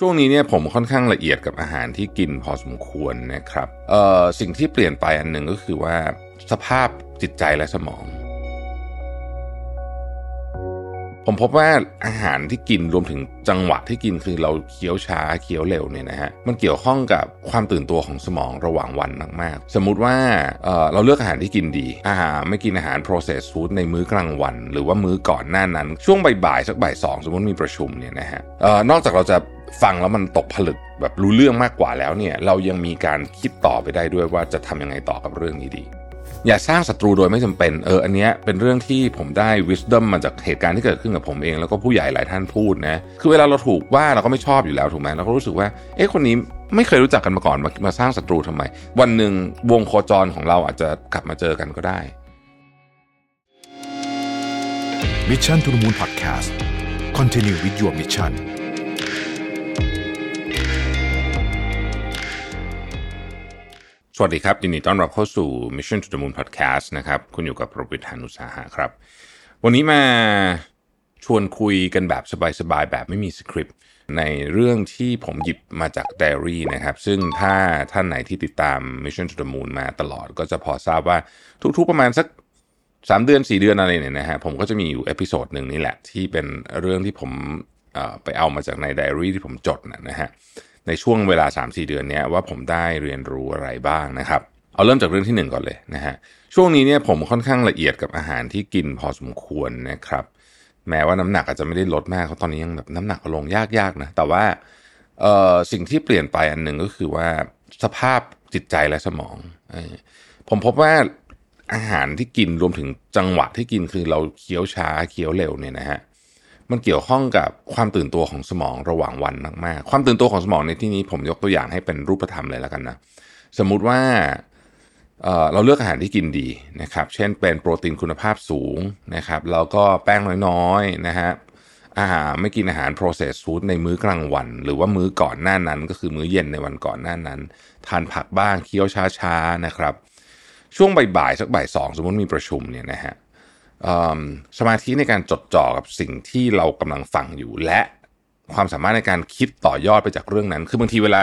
ช่วงนี้เนี่ยผมค่อนข้างละเอียดกับอาหารที่กินพอสมควรนะครับเอ่อสิ่งที่เปลี่ยนไปอันหนึ่งก็คือว่าสภาพจิตใจและสมอง ผมพบว่าอาหารที่กินรวมถึงจังหวะที่กินคือเราเคี้ยวช้าเคี้ยวเร็วเนี่ยนะฮะมันเกี่ยวข้องกับความตื่นตัวของสมองระหว่างวันมากๆ สมมุติว่าเเราเลือกอาหารที่กินดีอาหารไม่กินอาหาร processed food ในมื้อกลางวัน หรือว่ามื้อก่อนหน้านั้น ช่วงบ่ายๆสักบ่ายสองสมมติมีประชุมเนี่ยนะฮะนอกจากเราจะ ฟังแล้วมันตกผลึกแบบรู้เรื่องมากกว่าแล้วเนี่ยเรายังมีการคิดต่อไปได้ด้วยว่าจะทำยังไงต่อกับเรื่องนี้ดี อย่าสร้างศัตรูโดยไม่จำเป็นเอออันนี้เป็นเรื่องที่ผมได้ wisdom มาจากเหตุการณ์ที่เกิดขึ้นกับผมเอง แล้วก็ผู้ใหญ่หลายท่านพูดนะคือเวลาเราถูกว่าเราก็ไม่ชอบอยู่แล้วถูกไหมเราก็รู้สึกว่าเอ๊ะคนนี้ไม่เคยรู้จักกันมาก่อนมามาสร้างศัตรูทำไม วันหนึ่งวงโคจรของเราอาจจะกลับมาเจอกันก็ได้ Mission to the Moon Podcast Continue with your mission สวัสดีครับยินดีต้อนรับเข้าสู่ Mission to the Moon Podcast นะครับ คุณอยู่กับประวิทยานุสาหะครับ วันนี้มาชวนคุยกันแบบสบายๆ แบบไม่มีสคริปต์ ในเรื่องที่ผมหยิบมาจากไดอารี่นะครับ ซึ่งถ้าท่านไหนที่ติดตาม Mission to the Moon มาตลอดก็จะพอทราบว่าทุกๆประมาณสัก 3 เดือน 4 เดือนอะไรเนี่ยนะฮะผมก็จะมีอยู่ episode หนึ่งนี่แหละ ที่เป็นเรื่องที่ผมไปเอามาจากในไดอารี่ที่ผมจดนะฮะ ในช่วงเวลา 3-4 เดือนนี้ว่าผมได้เรียนรู้อะไรบ้างนะครับ เอาเริ่มจากเรื่องที่ 1 ก่อนเลยนะฮะช่วงนี้เนี่ยผมค่อนข้างละเอียดกับอาหารที่กินพอสมควรนะครับ แม้ว่าน้ำหนักอาจจะไม่ได้ลดมากเพราะตอนนี้ยังแบบน้ำหนักลงยากๆนะแต่ว่าเอ่อสิ่งที่เปลี่ยนไปอันหนึ่งก็คือว่าสภาพจิตใจและสมองผมพบว่าอาหารที่กินรวมถึงจังหวะที่กินคือเราเคี้ยวช้าเคี้ยวเร็วเนี่ยนะฮะ มันเกี่ยวข้องกับความตื่นตัวของสมองระหว่างวันมากๆ ความตื่นตัวของสมองในที่นี้ผมยกตัวอย่างให้เป็นรูปธรรมเลยแล้วกันนะ สมมุติว่าเเราเลือกอาหารที่กินดีนะครับ เช่นเป็นโปรตีนคุณภาพสูงนะครับ แล้วก็แป้งน้อยๆนะฮะ อาหารไม่กินอาหาร processed food ในมื้อกลางวัน หรือว่ามื้อก่อนหน้านั้น ก็คือมื้อเย็นในวันก่อนหน้านั้น ทานผักบ้างเคี้ยวช้าๆนะครับ ช่วงบ่ายๆสักบ่ายสองสมมติมีประชุมเนี่ยนะฮะ สมาธิในการจดจ่อกับสิ่งที่เรากำลังฟังอยู่ และความสามารถในการคิดต่อยอดไปจากเรื่องนั้น คือบางทีเวลา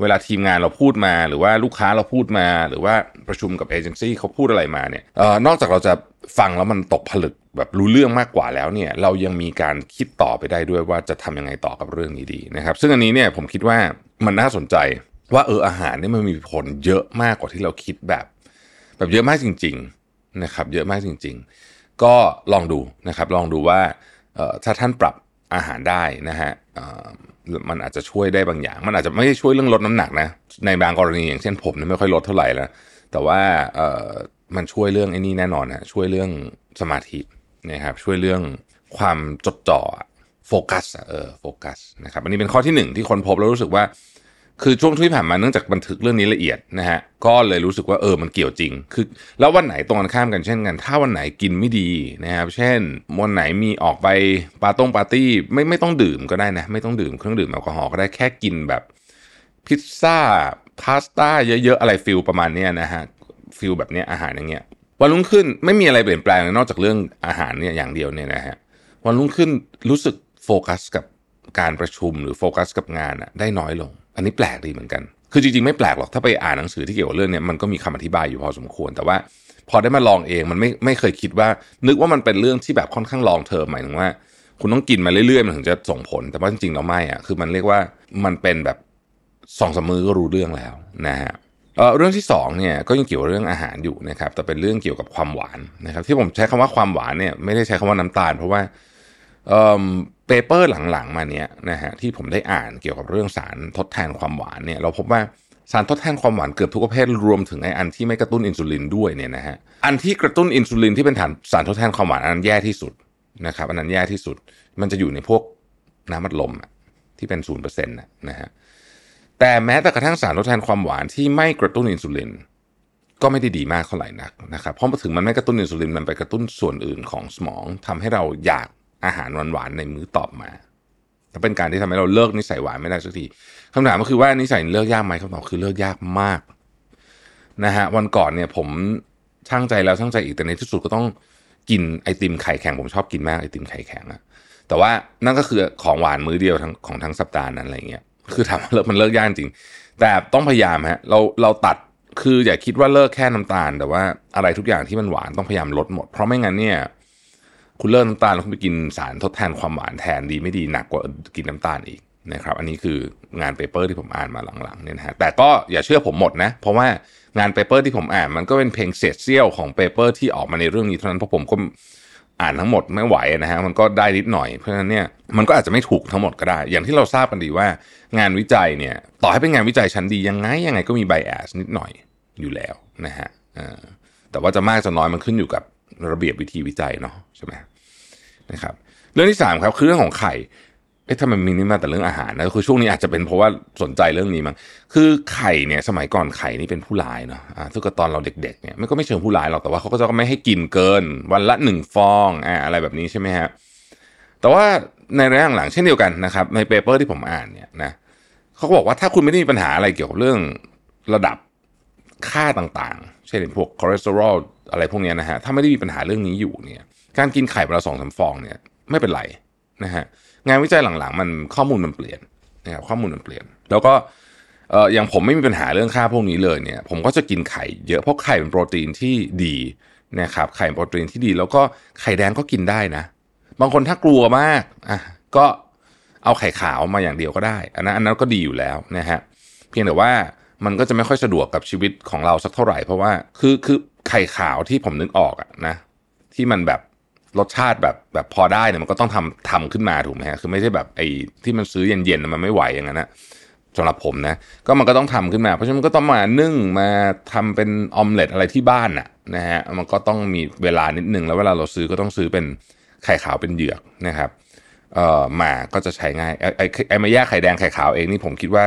เวลาทีมงานเราพูดมา หรือว่าลูกค้าเราพูดมา หรือว่าประชุมกับเอเจนซี่เขาพูดอะไรมาเนี่ยออนอกจากเราจะฟังแล้วมันตกผลึกแบบรู้เรื่องมากกว่าแล้วเนี่ยเรายังมีการคิดต่อไปได้ด้วยว่าจะทำยังไงต่อกับเรื่องนี้ดีนะครับ ซึ่งอันนี้เนี่ยผมคิดว่ามันน่าสนใจว่าเอออาหารนี่มันมีผลเยอะมากกว่าที่เราคิดแบบ แบบเยอะมากจริง ๆ นะครับ เยอะมากจริง ๆ ก็ลองดูนะครับลองดูว่าถ้าท่านปรับอาหารได้นะฮะมันอาจจะช่วยได้บางอย่าง มันอาจจะไม่ช่วยเรื่องลดน้ำหนักนะในบางกรณีอย่างเช่นผมเนี่ยไม่ค่อยลดเท่าไหร่แล้วแต่ว่ามันช่วยเรื่องไอ้นี่แน่นอนนะช่วยเรื่องสมาธินะครับช่วยเรื่องความจดจ่อโฟกัสเออโฟกัสนะครับอันนี้เป็นข้อที่หนึ่งที่ค้นพบแล้วรู้สึกว่า คือช่วงที่ผ่านมาเนื่องจากบันทึกเรื่องนี้ละเอียดนะฮะก็เลยรู้สึกว่าเออมันเกี่ยวจริง คือ แล้ววันไหนตรงกันข้ามกันเช่นกัน ถ้าวันไหนกินไม่ดีนะครับ เช่นวันไหนมีออกไปปาต้งปาร์ตี้ไม่ไม่ต้องดื่มก็ได้นะ ไม่ต้องดื่มเครื่องดื่มแอลกอฮอล์ก็ได้แค่กินแบบพิซซ่าพาสต้าเยอะๆอะไร feel ประมาณนี้นะฮะ feel แบบนี้อาหารอย่างเงี้ยวันรุ่งขึ้นไม่มีอะไรเปลี่ยนแปลงนอกจากเรื่องอาหารเนี่ยอย่างเดียวเนี่ยนะฮะวันรุ่งขึ้นรู้สึกโฟกัสกับการประชุมหรือโฟกัสกับงานอะได้น้อยลง อันนี้แปลกดีเหมือนกัน คือจริงๆไม่แปลกหรอกถ้าไปอ่านหนังสือที่เกี่ยวกับเรื่องนี้มันก็มีคำอธิบายอยู่พอสมควร แต่ว่าพอได้มาลองเองมันไม่ไม่เคยคิดว่า นึกว่ามันเป็นเรื่องที่แบบค่อนข้างลองเทอมหมายถึงว่า คุณต้องกินมาเรื่อยๆมันถึงจะส่งผล แต่ว่าจริงๆเราไม่อะคือมันเรียกว่ามันเป็นแบบสองสามมือก็รู้เรื่องแล้วนะฮะเเรื่องที่2เนี่ยก็ยังเกี่ยวเรื่องอาหารอยู่นะครับแต่เป็นเรื่องเกี่ยวกับความหวานนะครับที่ผมใช้คำว่าความหวานเนี่ยไม่ได้ใช้คำว่าน้ำตาล เพราะว่า เปเปอร์หลังๆมาเนี้ยนะฮะที่ผมได้อ่านเกี่ยวกับเรื่องสารทดแทนความหวานเนี่ยเราพบว่าสารทดแทนความหวานเกือบทุกประเภทรวมถึงไออันที่ไม่กระตุ้นอินซูลินด้วยเนี่ยนะฮะอันที่กระตุ้นอินซูลินที่เป็นฐานสารทดแทนความหวานอันนั้นแย่ที่สุดนะครับอันนั้นแย่ที่สุดมันจะอยู่ในพวกน้ำมัดลมที่เป็นศูนย์เปอร์เซ็นต์นะฮะแต่แม้แต่กระทั่งสารทดแทนความหวานที่ไม่กระตุ้นอินซูลินก็ไม่ได้ดีมากเท่าไหร่นักนะครับเพราะถึงมันไม่กระตุ้นอินซูลินมันไปกระตุ้นส่วนอื่นของสมองทำให้เราอยาก อาหารหวานๆในมื้อตอบมาถ้าเป็นการที่ทำให้เราเลิกนิสัยหวานไม่ได้สักทีคำถามก็คือว่านิสัยเลิกยากไหมคำตอบคือเลิกยากมากนะฮะวันก่อนเนี่ยผมช่างใจแล้วช่างใจอีกแต่ในที่สุดก็ต้องกินไอติมไข่แข็งผมชอบกินมากไอติมไข่แข็งอะแต่ว่านั่นก็คือของหวานมื้อเดียวทั้งของทั้งสัปดาห์นั้นอะไรเงี้ยคือถามว่าเลิกมันเลิกยากจริง แต่ต้องพยายามฮะเราเราตัดคืออย่าคิดว่าเลิกแค่น้ำตาล แต่ว่าอะไรทุกอย่างที่มันหวานต้องพยายามลดหมด เพราะไม่งั้นเนี่ย คุณเลิกน้ำตาลแล้วคุณไปกินสารทดแทนความหวานแทนดีไม่ดีหนักกว่ากินน้ำตาลอีกนะครับ อันนี้คืองาน paper ที่ผมอ่านมาหลังๆเนี่ยนะฮะแต่ก็อย่าเชื่อผมหมดนะ เพราะว่างาน paper ที่ผมอ่านมันก็เป็นเพียงเศษเสี้ยวของ paper ที่ออกมาในเรื่องนี้เท่านั้นเพราะผมก็อ่านทั้งหมดไม่ไหวนะฮะมันก็ได้นิดหน่อยเพราะฉะนั้นเนี่ยมันก็อาจจะไม่ถูกทั้งหมดก็ได้ อย่างที่เราทราบกันดีว่างานวิจัยเนี่ยต่อให้เป็นงานวิจัยชั้นดียังไงยังไงก็มี bias นิดหน่อยอยู่แล้วนะฮะแต่ว่าจะมากจะน้อยมันขึ้นอยู่กับ ระเบียบวิธีวิจัยเนาะใช่ไหมนะครับ เรื่องที่ 3 ครับคือเรื่องของไข่เอ๊ะทำไมมีนี่มาแต่เรื่องอาหารนะคือช่วงนี้อาจจะเป็นเพราะว่าสนใจเรื่องนี้มั้งคือไข่เนี่ยสมัยก่อนไข่นี่เป็นผู้ร้ายเนาะอ่าทุกตอนเราเด็กๆเนี่ยมันก็ไม่เชิงผู้ร้ายหรอกแต่ว่าเขาก็จะไม่ให้กินเกิน วันละหนึ่งฟองอ่าอะไรแบบนี้ใช่ไหมฮะแต่ว่าในระยะหลังเช่นเดียวกันนะครับใน paper ที่ผมอ่านเนี่ยนะเขาบอกว่าถ้าคุณไม่ได้มีปัญหาอะไรเกี่ยวกับเรื่องระดับค่าต่างๆ เช่นพวกคอเลสเตอรอล อะไรพวกนี้นะฮะถ้าไม่ได้มีปัญหาเรื่องนี้อยู่เนี่ยการกินไข่วันละสองสามฟองเนี่ยไม่เป็นไรนะฮะงานวิจัยหลังๆ มันข้อมูลมันเปลี่ยนนะครับข้อมูลมันเปลี่ยน แล้วก็เอออย่างผมไม่มีปัญหาเรื่องค่าพวกนี้เลยเนี่ยผมก็จะกินไข่เยอะเพราะไข่เป็นโปรตีนที่ดีนะครับไข่โปรตีนที่ดี แล้วก็ไข่แดงก็กินได้นะ บางคนถ้ากลัวมากอะก็เอาไข่ขาวมาอย่างเดียวก็ได้ อันนั้นอันนั้นก็ดีอยู่แล้วนะฮะเพียงแต่ว่ามันก็จะไม่ค่อยสะดวกกับชีวิตของเราสักเท่าไหร่เพราะว่าคือคือ ไข่ขาวที่ผมนึกออกอะนะ ที่มันแบบรสชาติแบบแบบพอได้เนี่ยมันก็ต้องทำทำขึ้นมาถูกไหมฮะคือไม่ใช่แบบไอ้ที่มันซื้อเย็นๆมันไม่ไหวอย่างนั้นนะสำหรับผมนะ ก็มันก็ต้องทำขึ้นมา เพราะฉะนั้นก็ต้องมานึ่งมาทำเป็นออมเล็ตอะไรที่บ้านน่ะนะฮะมันก็ต้องมีเวลานิดนึงแล้วเวลาเราซื้อก็ต้องซื้อเป็นไข่ขาวเป็นเหยือกนะครับเอ่อมาก็จะใช้ง่ายไอ้ไอ้มาแยกไข่แดงไข่ขาวเองนี่ผมคิดว่า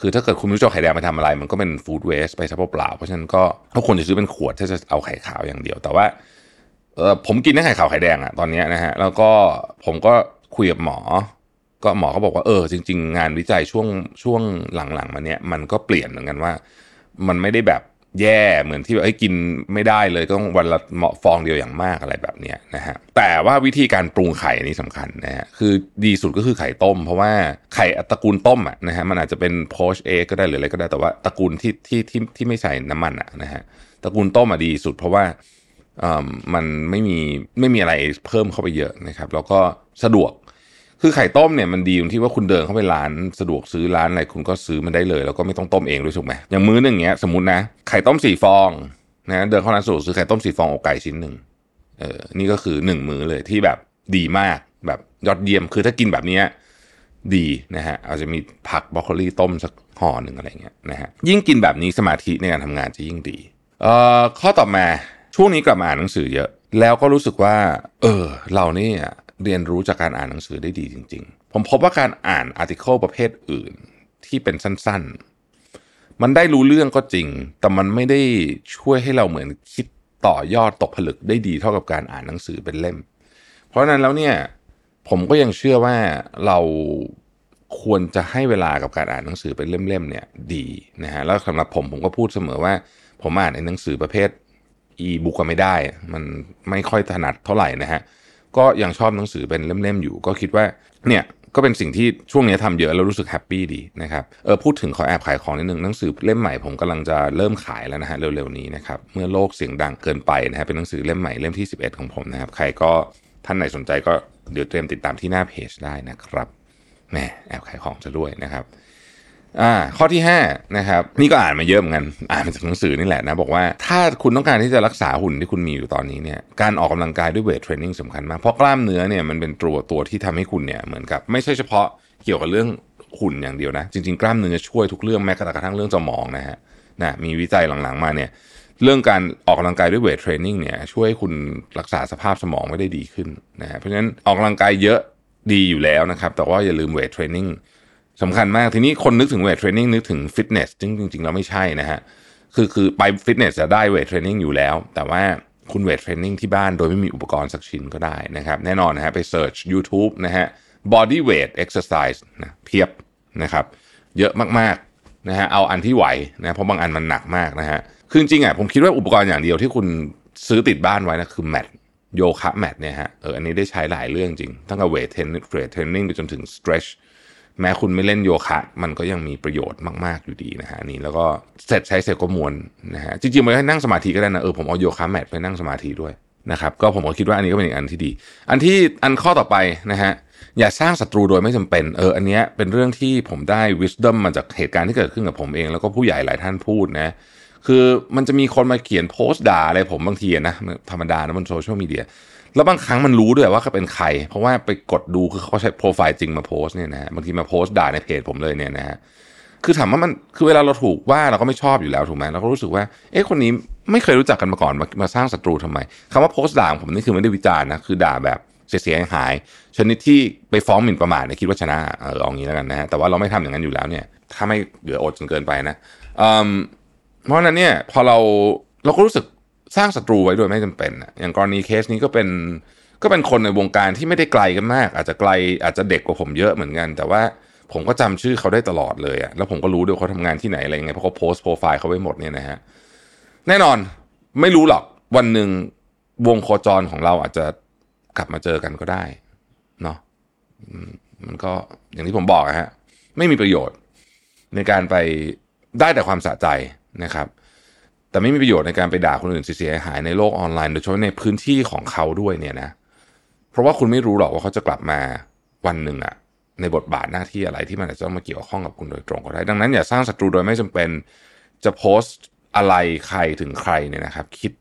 คือถ้าเกิดคุณไม่รู้จะไข่แดงไปทำอะไร มันก็เป็นฟู้ดเวสไปซะเปล่าเพราะฉะนั้นก็ถ้าคนจะซื้อเป็นขวดถ้าจะเอาไข่ขาวอย่างเดียว แต่ว่าเออผมกินได้ไข่ขาวไข่แดงอะตอนนี้นะฮะแล้วก็ผมก็คุยกับหมอ ก็หมอก็บอกว่าเออจริง ๆ งานวิจัยช่วงช่วงหลังๆมาเนี้ยมันก็เปลี่ยนเหมือนกันว่า มันไม่ได้แบบ แย่เหมือนที่แบบกินไม่ได้เลยต้องวันละเหมาะฟองเดียวอย่างมากอะไรแบบเนี้ยนะฮะแต่ว่าวิธีการปรุงไข่นี้สำคัญนะฮะคือดีสุดก็คือไข่ต้ม เพราะว่าไข่ตระกูลต้มอะนะฮะมันอาจจะเป็นโพชเอก็ได้หรืออะไรก็ได้แต่ว่าตระกูลที่ที่ที่ที่ไม่ใส่น้ำมันอะนะฮะตระกูลต้มอะดีสุดเพราะว่ามันไม่มีไม่มีอะไรเพิ่มเข้าไปเยอะนะครับ แล้วก็สะดวก คือไข่ต้มเนี่ยมันดีตรงที่ว่าคุณเดินเข้าไปร้านสะดวกซื้อร้านอะไรคุณก็ซื้อมันได้เลย แล้วก็ไม่ต้องต้มเองด้วยถูกไหมอย่างมื้อหนึ่งเงี้ยสมมตินะไข่ต้มสี่ฟองนะเดินเข้าร้านสะดวกซื้อไข่ต้มสี่ฟองอกไก่ชิ้นหนึ่งเออนี่ก็คือหนึ่งมื้อเลยที่แบบดีมากแบบยอดเยี่ยมคือถ้ากินแบบนี้ดีนะฮะอาจจะมีผักบรอกโคลีต้มสักห่อหนึ่งอะไรเงี้ยนะฮะยิ่งกินแบบนี้สมาธิในการทำงานจะยิ่งดีเอ่อข้อต่อมาช่วงนี้กลับมาอ่านหนังสือเยอะ แล้วก็รู้สึกว่า เออ เรานี่ เรียนรู้จากการอ่านหนังสือได้ดีจริง ๆ ผมพบว่าการอ่านอาร์ติเคิลประเภทอื่นที่เป็นสั้น ๆ มันได้รู้เรื่องก็จริง แต่มันไม่ได้ช่วยให้เราเหมือนคิดต่อยอดตกผลึกได้ดีเท่ากับการอ่านหนังสือเป็นเล่ม เพราะฉะนั้นแล้วเนี่ยผมก็ยังเชื่อว่าเราควรจะให้เวลากับการอ่านหนังสือเป็นเล่มๆเนี่ยดีนะฮะแล้วสำหรับผมผมก็พูดเสมอว่า ผมอ่านในหนังสือประเภทอีบุ๊กก็ไม่ได้ มันไม่ค่อยถนัดเท่าไหร่นะฮะ ก็ยังชอบหนังสือเป็นเล่มๆอยู่ ก็คิดว่าเนี่ยก็เป็นสิ่งที่ช่วงนี้ทำเยอะแล้วรู้สึกแฮปปี้ดีนะครับเออพูดถึงขอแอบขายของนิดนึงหนังสือเล่มใหม่ผมกำลังจะเริ่มขายแล้วนะฮะเร็วๆนี้นะครับเมื่อโลกเสียงดังเกินไปนะฮะเป็นหนังสือเล่มใหม่เล่มที่ 11 ของผมนะครับใครก็ท่านไหนสนใจก็เดี๋ยวเตรียมติดตามที่หน้าเพจได้นะครับแหมแอบขายของจะด้วยนะครับ อ่าข้อที่5นะครับนี่ก็อ่านมาเยอะเหมือนกันอ่านมาจากหนังสือนี่แหละนะบอกว่าถ้าคุณต้องการที่จะรักษาหุ่นที่คุณมีอยู่ตอนนี้เนี่ยการออกกำลังกายด้วยเวทเทรนนิ่งสำคัญมากเพราะกล้ามเนื้อเนี่ยมันเป็นตัวตัวที่ทำให้คุณเนี่ยเหมือนกับไม่ใช่เฉพาะเกี่ยวกับเรื่องหุ่นอย่างเดียวนะ จริงๆ กล้ามเนื้อช่วยทุกเรื่องแม้กระทั่งเรื่องสมองนะฮะนะมีวิจัยหลังๆมาเนี่ยเรื่องการออกกำลังกายด้วย weight training เนี่ยช่วยให้คุณรักษาสภาพสมองไว้ได้ดีขึ้นนะฮะเพราะฉะนั้นออกกำลังกายเยอะดีอยู่แล้วนะครับแต่ว่าอย่าลืม weight training สำคัญมากทีนี้คนนึกถึง weight training นึกถึงฟิตเนสจริงจริงๆแล้วไม่ใช่นะฮะคือคือไปฟิตเนสจะได้ weight training อยู่แล้ว แต่ว่าคุณ weight training ที่บ้านโดยไม่มีอุปกรณ์สักชิ้นก็ได้นะครับ แน่นอนนะฮะไปเ e ิร์ช YouTube นะฮะ body weight exercise นะเพียบนะครับเยอะมากๆนะฮะเอาอันที่ไหวนะเพราะบางอันมันหนักมากนะฮะคือจริงๆอะผมคิดว่าอุปกรณ์อย่างเดียวที่คุณซื้อติดบ้านไว้นะคือแมทโยคะแมทเนี่ยฮะเอออันนี้ได้ใช้หลายเรื่องจริง ตั้งแต่เวทเทรนนิ่งไปจนถึงสเตรช แม้คุณไม่เล่นโยคะ มันก็ยังมีประโยชน์มาก ๆ อยู่ดีนะฮะนนี้แล้วก็เสร็จใช้เสร็จก็มวนนะฮะจริงๆมันให้นั่งสมาธิก็ได้นะเออผมเอาโยคะแมทไปนั่งสมาธิด้วยนะครับก็ผมก็คิดว่าอันนี้ก็เป็นอีกอันที่ดี อันที่อันข้อต่อไปนะฮะอย่าสร้างศัตรูโดยไม่จำเป็นเอออันเนี้ยเป็นเรื่องที่ผมได้ wisdom มาจากเหตุการณ์ที่เกิดขึ้นกับผมเอง แล้วก็ผู้ใหญ่หลายท่านพูดนะคือมันจะมีคนมาเขียนโพสต์ด่าอะไรผมบางทีนะธรรมดานะบนโซเชียลมีเดีย แล้วบางครั้งมันรู้ด้วยว่าเขาเป็นใคร เพราะว่าไปกดดูคือเขาใช้โปรไฟล์จริงมาโพสเนี่ยนะฮะบางทีมาโพสด่าในเพจผมเลยเนี่ยนะฮะคือถามว่ามันคือเวลาเราถูกว่าเราก็ไม่ชอบอยู่แล้วถูกไหมเราก็รู้สึกว่า เอ๊ะคนนี้ไม่เคยรู้จักกันมาก่อนมามาสร้างศัตรูทำไมคำว่าโพสต์ด่าผมนี่คือไม่ได้วิจารณ์นะคือด่าแบบเสียหาย ชนิดที่ไปฟ้องหมิ่นประมาทเนี่ยคิดว่าชนะเออลองงี้แล้วกันนะฮะแต่ว่าเราไม่ทำอย่างนั้นอยู่แล้วเนี่ยถ้าไม่เหลืออดจนเกินไปนะเพราะนั้นเนี่ยพอเราเราก็รู้สึก สร้างศัตรูไว้โดยไม่จำเป็นอย่างกรณีเคสนี้ก็เป็นก็เป็นคนในวงการที่ไม่ได้ไกลกันมาก อาจจะไกลอาจจะเด็กกว่าผมเยอะเหมือนกัน แต่ว่าผมก็จำชื่อเขาได้ตลอดเลยอะแล้วผมก็รู้ด้วยเขาทำงานที่ไหนอะไรยังไงเพราะเขาโพสต์โปรไฟล์เขาไว้หมดเนี่ยนะฮะแน่นอนไม่รู้หรอกวันหนึ่งวงโคจรของเราอาจจะกลับมาเจอกันก็ได้เนาะมันก็อย่างที่ผมบอกฮะ ไม่มีประโยชน์ในการไปได้แต่ความสะใจนะครับ แต่ไม่มีประโยชน์ในการไปด่าคนอื่นเสียหายในโลกออนไลน์โดยเฉพาะในพื้นที่ของเขาด้วยเนี่ยนะเพราะว่าคุณไม่รู้หรอกว่าเขาจะกลับมาวันหนึ่งอะในบทบาทหน้าที่อะไรที่มันอาจจะต้องมาเกี่ยวข้องกับคุณโดยตรงก็ได้ ดังนั้นอย่าสร้างศัตรูโดยไม่จำเป็นจะโพสต์อะไรใครถึงใครเนี่ยนะครับ คิด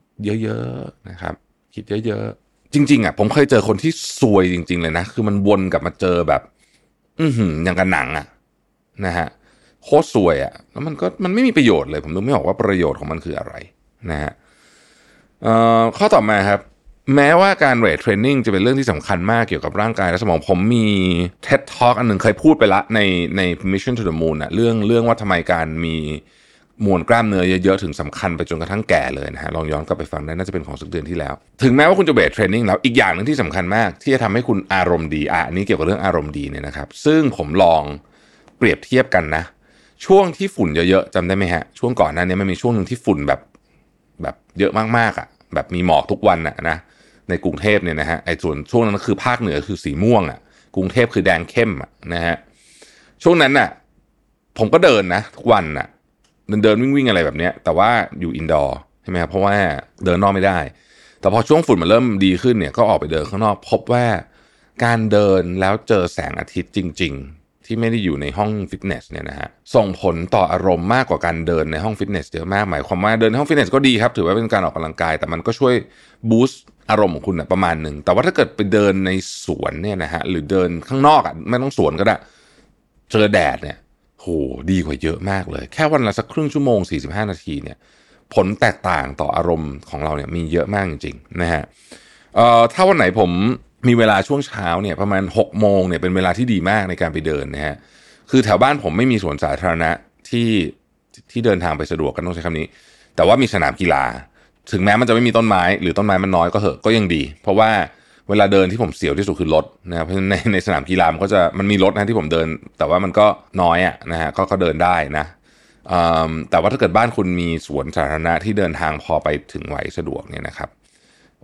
เยอะๆนะครับ คิดเยอะๆจริง ๆอะผมเคยเจอคนที่ซวยจริง ๆ เลยนะ คือมันวนกลับมาเจอแบบ อือหืออย่างกับหนังอะนะฮะ โคตรซวยอะแล้วมันก็มันไม่มีประโยชน์เลย ผมดูไม่ออกว่าประโยชน์ของมันคืออะไรนะฮะเอ่อข้อต่อมาครับ แม้ว่าการเวทเทรนนิ่งจะเป็นเรื่องที่สำคัญมากเกี่ยวกับร่างกายและสมองผมมี TED Talk อันหนึ่งเคยพูดไปละในใน Mission to the Moon อะเรื่องเรื่องว่าทำไมการมีมวลกล้ามเนื้อเยอะๆ ถึงสำคัญไปจนกระทั่งแก่เลยนะฮะลองย้อนกลับไปฟังได้น่าจะเป็นของสักเดือนที่แล้ว ถึงแม้ว่าคุณจะเวทเทรนนิ่งแล้วอีกอย่างหนึ่งที่สำคัญมาก ที่จะทำให้คุณอารมณ์ดีอะนี้เกี่ยวกับเรื่องอารมณ์ดีเนี่ยนะครับ ซึ่งผมลองเปรียบเทียบกันนะ ช่วงที่ฝุ่นเยอะๆจำได้ไหมฮะ ช่วงก่อนหน้านี้มันมีช่วงหนึ่งที่ฝุ่นแบบแบบเยอะมากๆอะ แบบมีหมอกทุกวันอะนะในกรุงเทพเนี่ยนะฮะไอ้ส่วนช่วงนั้นคือภาคเหนือคือสีม่วงอะ กรุงเทพคือแดงเข้มอะนะฮะช่วงนั้นน่ะ ผมก็เดินนะทุกวันน่ะ เดินเดินวิ่งวิ่งอะไรแบบเนี้ยแต่ว่าอยู่ indoor ใช่ไหมครับเพราะว่าเดินนอกไม่ได้ แต่พอช่วงฝุ่นมันเริ่มดีขึ้นเนี่ยก็ออกไปเดินข้างนอก พบว่าการเดินแล้วเจอแสงอาทิตย์จริง ๆ ที่ไม่ได้อยู่ในห้องฟิตเนสเนี่ยนะฮะส่งผลต่ออารมณ์มากกว่าการเดินในห้องฟิตเนสเยอะมากหมายความว่าเดินในห้องฟิตเนสก็ดีครับ ถือว่าเป็นการออกกำลังกาย แต่มันก็ช่วยบูสต์อารมณ์ของคุณนะประมาณหนึ่งแต่ว่าถ้าเกิดไปเดินในสวนเนี่ยนะฮะหรือเดินข้างนอกอะไม่ต้องสวนก็ได้เจอแดดเนี่ยโหดีกว่าเยอะมากเลย แค่วันละสักครึ่งชั่วโมง 45 นาทีเนี่ยผลแตกต่างต่ออารมณ์ของเราเนี่ยมีเยอะมากจริงๆนะฮะเอ่อถ้าวันไหนผม มีเวลาช่วงเช้าเนี่ยประมาณ6โมงเนี่ยเป็นเวลาที่ดีมากในการไปเดินนะฮะคือแถวบ้านผมไม่มีสวนสาธารณะที่ที่เดินทางไปสะดวกกันต้องใช้คำนี้ แต่ว่ามีสนามกีฬา ถึงแม้มันจะไม่มีต้นไม้ หรือต้นไม้มันน้อยก็เหอะก็ยังดี เพราะว่าเวลาเดินที่ผมเสียวที่สุดคือรถนะครับเพราะในในสนามกีฬามันก็จะมันมีรถนะที่ผมเดิน แต่ว่ามันก็น้อยอะนะฮะก็ก็เดินได้นะแต่ว่าถ้าเกิดบ้านคุณมีสวนสาธารณะที่เดินทางพอไปถึงไหวสะดวกเนี่ยนะครับ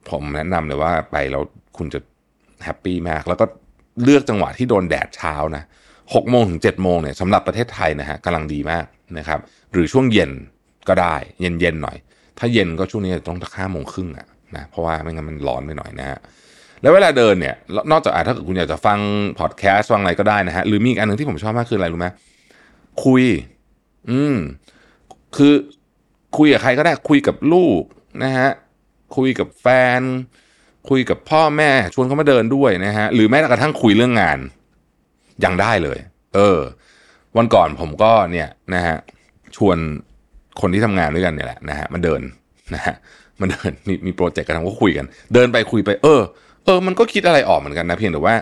ผมแนะนำเลยว่าไปแล้วคุณจะ แฮปปี้มาก แล้วก็เลือกจังหวะที่โดนแดดเช้านะหกโมงถึงเจ็ดโมงเนี่ยสำหรับประเทศไทยนะฮะกำลังดีมากนะครับหรือช่วงเย็นก็ได้เย็นเย็นหน่อย ถ้าเย็นก็ช่วงนี้ต้องห้าโมงครึ่งอะนะเพราะว่าไม่งั้นมันร้อนไปหน่อยนะฮะแล้วเวลาเดินเนี่ยนอกจากถ้าเกิดคุณอยากจะฟังพอดแคสต์ฟังอะไรก็ได้นะฮะหรือมีอีกอันหนึ่งที่ผมชอบมากคืออะไรรู้ไหมคุย อืม คือคุยกับใครก็ได้คุยกับลูกนะฮะคุยกับแฟน คุยกับพ่อแม่ชวนเขามาเดินด้วยนะฮะหรือแม้กระทั่งคุยเรื่องงาน ยังได้เลย เออ วันก่อนผมก็เนี่ยนะฮะชวนคนที่ทำงานด้วยกันเนี่ยแหละนะฮะมันเดินนะฮะมันเดินมีมีโปรเจกต์กันทำก็คุยกัน เดินไปคุยไป เออเออมันก็คิดอะไรออกเหมือนกันนะเพียงแต่ว่า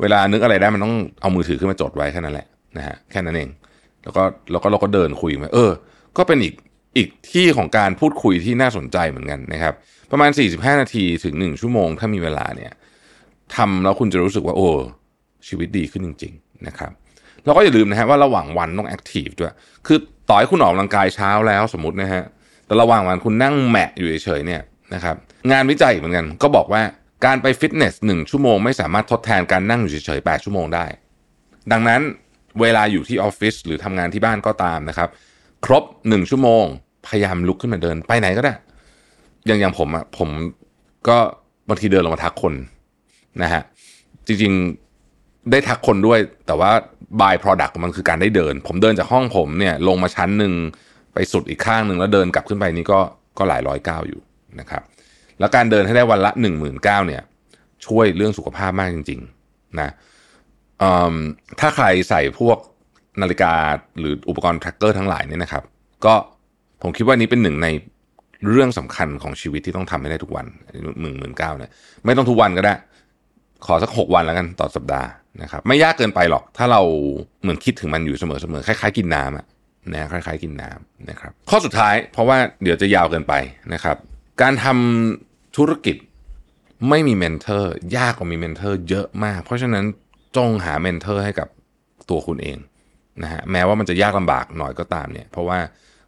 เวลานึกอะไรได้มันต้องเอามือถือขึ้นมาจดไว้แค่นั้นแหละนะฮะแค่นั้นเอง แล้วก็แล้วก็เราก็เดินคุยไปเออ ก็เป็นอีก อีกที่ของการพูดคุยที่น่าสนใจเหมือนกันนะครับ ประมาณ 45 นาทีถึง 1 ชั่วโมง ถ้ามีเวลาเนี่ยทำแล้วคุณจะรู้สึกว่าโอ้ชีวิตดีขึ้นจริง ๆ นะครับเราก็อย่าลืมนะฮะว่าระหว่างวันต้องแอคทีฟด้วย คือต่อให้คุณออกกำลังกายเช้าแล้วสมมตินะฮะ แต่ระหว่างวันคุณนั่งแมะอยู่เฉยๆเนี่ยนะครับ งานวิจัยเหมือนกันก็บอกว่าการไปฟิตเนสหนึ่งชั่วโมงไม่สามารถทดแทนการนั่งอยู่เฉยๆ8ชั่วโมงได้ ดังนั้นเวลาอยู่ที่ออฟฟิศหรือทำงานที่บ้านก็ตามนะครับ ครบหนึ่งชั่วโมง พยายามลุกขึ้นมาเดิน ไปไหนก็ได้ อย่างอย่างผมอะผมก็บางทีเดินลงมาทักคนนะฮะจริงๆได้ทักคนด้วย แต่ว่า by product มันคือการได้เดิน ผมเดินจากห้องผมเนี่ย ลงมาชั้นหนึ่งไปสุดอีกข้างหนึ่งแล้วเดินกลับขึ้นไปนี่ก็ก็หลายร้อยก้าวอยู่นะครับแล้วการเดินให้ได้วันละ1 9 0 0 0เนี่ย ช่วยเรื่องสุขภาพมากจริง ๆ นะถ้าใครใส่พวก นาฬิกาหรืออุปกรณ์ tracker ทั้งหลายเนี่ยนะครับ ก็ผมคิดว่านี้เป็นหนึ่งในเรื่องสำคัญของชีวิตที่ต้องทำให้ได้ทุกวันหมื่นหมื่นก้าวเนี่ยไม่ต้องทุกวันก็ได้ ขอสักหกวันแล้วกันต่อสัปดาห์นะครับ ไม่ยากเกินไปหรอก ถ้าเราเหมือนคิดถึงมันอยู่เสมอๆคล้ายๆกินน้ำอะนะคล้ายๆกินน้ำนะครับ ข้อสุดท้ายเพราะว่าเดี๋ยวจะยาวเกินไปนะครับ การทำธุรกิจไม่มี mentor ยากกว่ามี mentor เยอะมาก เพราะฉะนั้นจงหา mentor ให้กับตัวคุณเอง นะฮะแม้ว่ามันจะยากลำบากหน่อยก็ตามเนี่ย เพราะว่า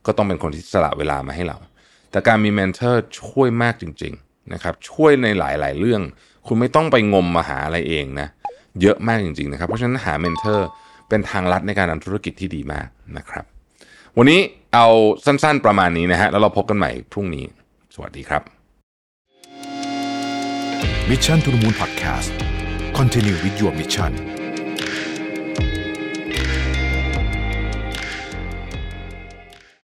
ก็ต้องเป็นคนที่สละเวลามาให้เรา แต่การมี mentor ช่วยมากจริงๆนะครับช่วยในหลายๆเรื่อง คุณไม่ต้องไปงมมาหาอะไรเองนะเยอะมากจริงๆนะครับ เพราะฉะนั้นหา mentor เป็นทางลัดในการทำธุรกิจที่ดีมากนะครับ วันนี้เอาสั้นๆประมาณนี้นะฮะแล้วเราพบกันใหม่พรุ่งนี้ สวัสดีครับ Mission to the Moon Podcast Continue with your mission